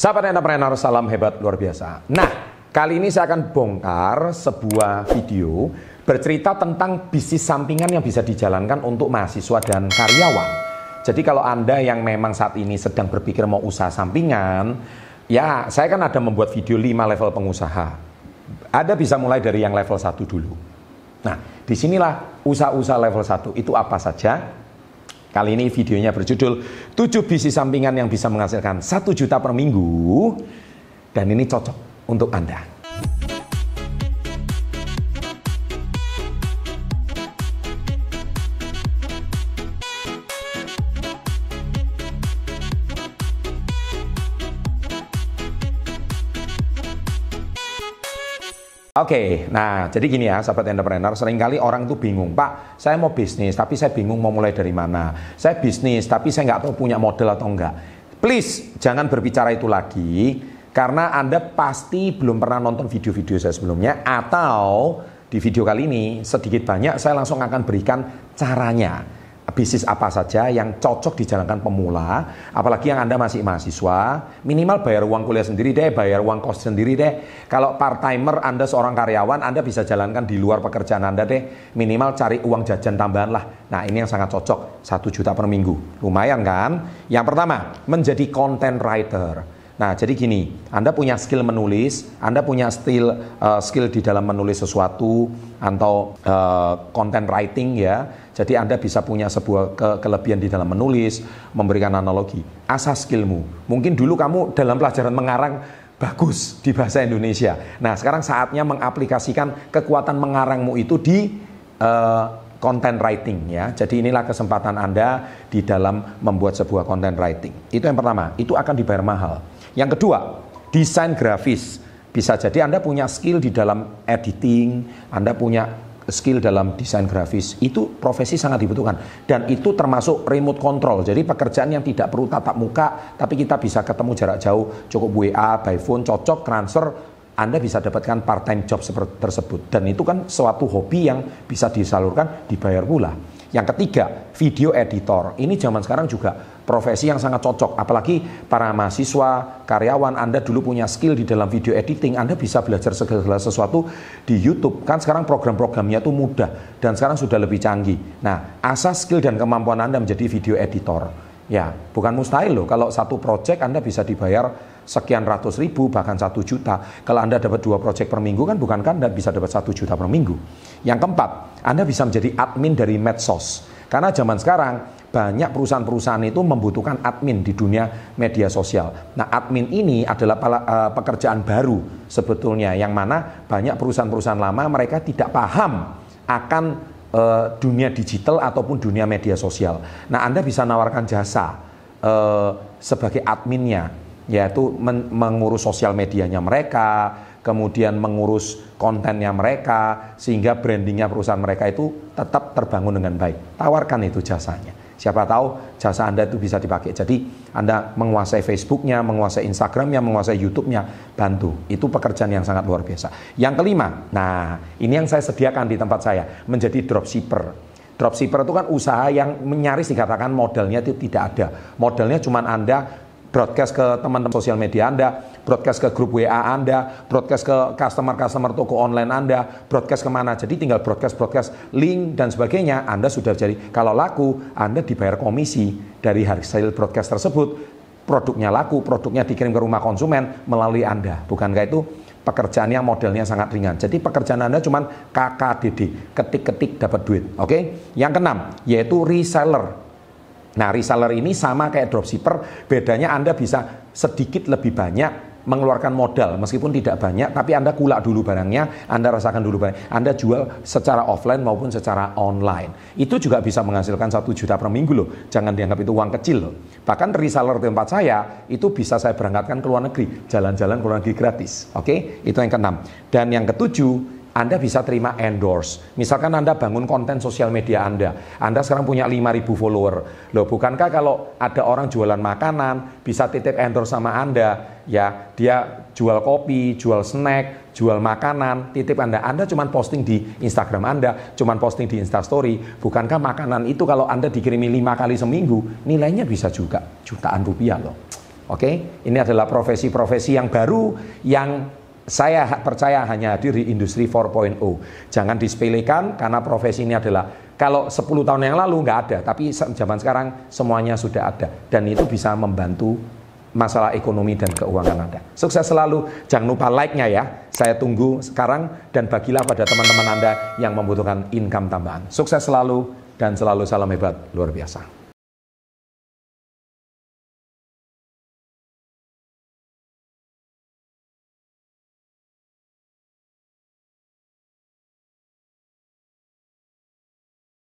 Sahabat entrepreneur, salam hebat luar biasa. Nah, kali ini saya akan bongkar sebuah video bercerita tentang bisnis sampingan yang bisa dijalankan untuk mahasiswa dan karyawan. Jadi kalau Anda yang memang saat ini sedang berpikir mau usaha sampingan, ya saya kan ada membuat video 5 level pengusaha. Ada bisa mulai dari yang level 1 dulu. Nah, di sinilah usaha-usaha level 1 itu apa saja, Kali ini videonya berjudul 7 bisnis sampingan yang bisa menghasilkan 1 juta per minggu dan ini cocok untuk Anda. Oke, okay, nah jadi gini ya sahabat entrepreneur, sering kali orang tuh bingung, Pak, saya mau bisnis tapi saya bingung mau mulai dari mana. Saya bisnis tapi saya nggak tahu punya model atau enggak. Please, jangan berbicara itu lagi, karena Anda pasti belum pernah nonton video-video saya sebelumnya, atau di video kali ini sedikit banyak saya langsung akan berikan caranya bisnis apa saja yang cocok dijalankan pemula, apalagi yang Anda masih mahasiswa, minimal bayar uang kuliah sendiri deh, bayar uang kos sendiri deh. Kalau part-timer Anda seorang karyawan, Anda bisa jalankan di luar pekerjaan Anda deh, minimal cari uang jajan tambahan lah. Nah ini yang sangat cocok, satu juta per minggu. Lumayan kan? Yang pertama, menjadi content writer. Nah, jadi gini, Anda punya skill menulis, Anda punya skill uh, skill di dalam menulis sesuatu atau uh, content writing ya. Jadi Anda bisa punya sebuah ke kelebihan di dalam menulis, memberikan analogi. Asas skillmu. Mungkin dulu kamu dalam pelajaran mengarang bagus di bahasa Indonesia. Nah, sekarang saatnya mengaplikasikan kekuatan mengarangmu itu di uh, content writing ya. Jadi inilah kesempatan Anda di dalam membuat sebuah content writing. Itu yang pertama, itu akan dibayar mahal. Yang kedua, desain grafis. Bisa jadi Anda punya skill di dalam editing, Anda punya skill dalam desain grafis. Itu profesi sangat dibutuhkan. Dan itu termasuk remote control. Jadi pekerjaan yang tidak perlu tatap muka, tapi kita bisa ketemu jarak jauh, cukup WA, by phone, cocok, transfer, anda bisa dapatkan part-time job seperti tersebut. Dan itu kan suatu hobi yang bisa disalurkan, dibayar pula. Yang ketiga, video editor. Ini zaman sekarang juga profesi yang sangat cocok. Apalagi para mahasiswa, karyawan, Anda dulu punya skill di dalam video editing, Anda bisa belajar segala sesuatu di YouTube. Kan sekarang program-programnya itu mudah dan sekarang sudah lebih canggih. Nah, asas skill dan kemampuan Anda menjadi video editor. Ya, bukan mustahil loh. Kalau satu project Anda bisa dibayar sekian ratus ribu, bahkan satu juta. Kalau Anda dapat dua project per minggu kan bukankah Anda bisa dapat satu juta per minggu. Yang keempat, Anda bisa menjadi admin dari medsos. Karena zaman sekarang banyak perusahaan-perusahaan itu membutuhkan admin di dunia media sosial. Nah, admin ini adalah eh, pekerjaan baru sebetulnya yang mana banyak perusahaan-perusahaan lama mereka tidak paham akan uh, dunia digital ataupun dunia media sosial. Nah, Anda bisa nawarkan jasa uh, sebagai adminnya, yaitu men mengurus sosial medianya mereka, kemudian mengurus kontennya mereka, sehingga brandingnya perusahaan mereka itu tetap terbangun dengan baik. Tawarkan itu jasanya. Siapa tahu jasa Anda itu bisa dipakai. Jadi Anda menguasai Facebooknya, menguasai Instagramnya, menguasai YouTube-nya, bantu. Itu pekerjaan yang sangat luar biasa. Yang kelima, nah ini yang saya sediakan di tempat saya, menjadi dropshipper. Dropshipper itu kan usaha yang menyaris dikatakan modalnya itu tidak ada. Modalnya cuma Anda broadcast ke teman-teman sosial media Anda, broadcast ke grup WA Anda, broadcast ke customer-customer toko online Anda, broadcast ke mana. Jadi tinggal broadcast-broadcast link dan sebagainya, Anda sudah jadi. Kalau laku, Anda dibayar komisi dari hasil broadcast tersebut. Produknya laku, produknya dikirim ke rumah konsumen melalui Anda. Bukankah itu pekerjaan yang modelnya sangat ringan. Jadi pekerjaan Anda cuma KKDD, ketik-ketik dapat duit. Oke? Yang keenam, yaitu reseller Nah reseller ini sama kayak dropshipper, bedanya Anda bisa sedikit lebih banyak mengeluarkan modal meskipun tidak banyak tapi Anda kulak dulu barangnya, Anda rasakan dulu barang. Anda jual secara offline maupun secara online. Itu juga bisa menghasilkan satu juta per minggu loh. Jangan dianggap itu uang kecil loh. Bahkan reseller tempat saya itu bisa saya berangkatkan ke luar negeri, jalan-jalan ke luar negeri gratis. Oke, itu yang keenam. Dan yang ketujuh, anda bisa terima endorse. Misalkan Anda bangun konten sosial media Anda. Anda sekarang punya 5000 follower. Loh, bukankah kalau ada orang jualan makanan bisa titip endorse sama Anda? Ya, dia jual kopi, jual snack, jual makanan, titip Anda. Anda cuma posting di Instagram Anda, cuma posting di Instastory. Bukankah makanan itu kalau Anda dikirimi lima kali seminggu, nilainya bisa juga jutaan rupiah loh. Oke, ini adalah profesi-profesi yang baru yang saya percaya hanya hadir di industri 4.0. Jangan disepelekan karena profesi ini adalah kalau 10 tahun yang lalu nggak ada, tapi zaman sekarang semuanya sudah ada dan itu bisa membantu masalah ekonomi dan keuangan Anda. Sukses selalu, jangan lupa like-nya ya. Saya tunggu sekarang dan bagilah pada teman-teman Anda yang membutuhkan income tambahan. Sukses selalu dan selalu salam hebat luar biasa.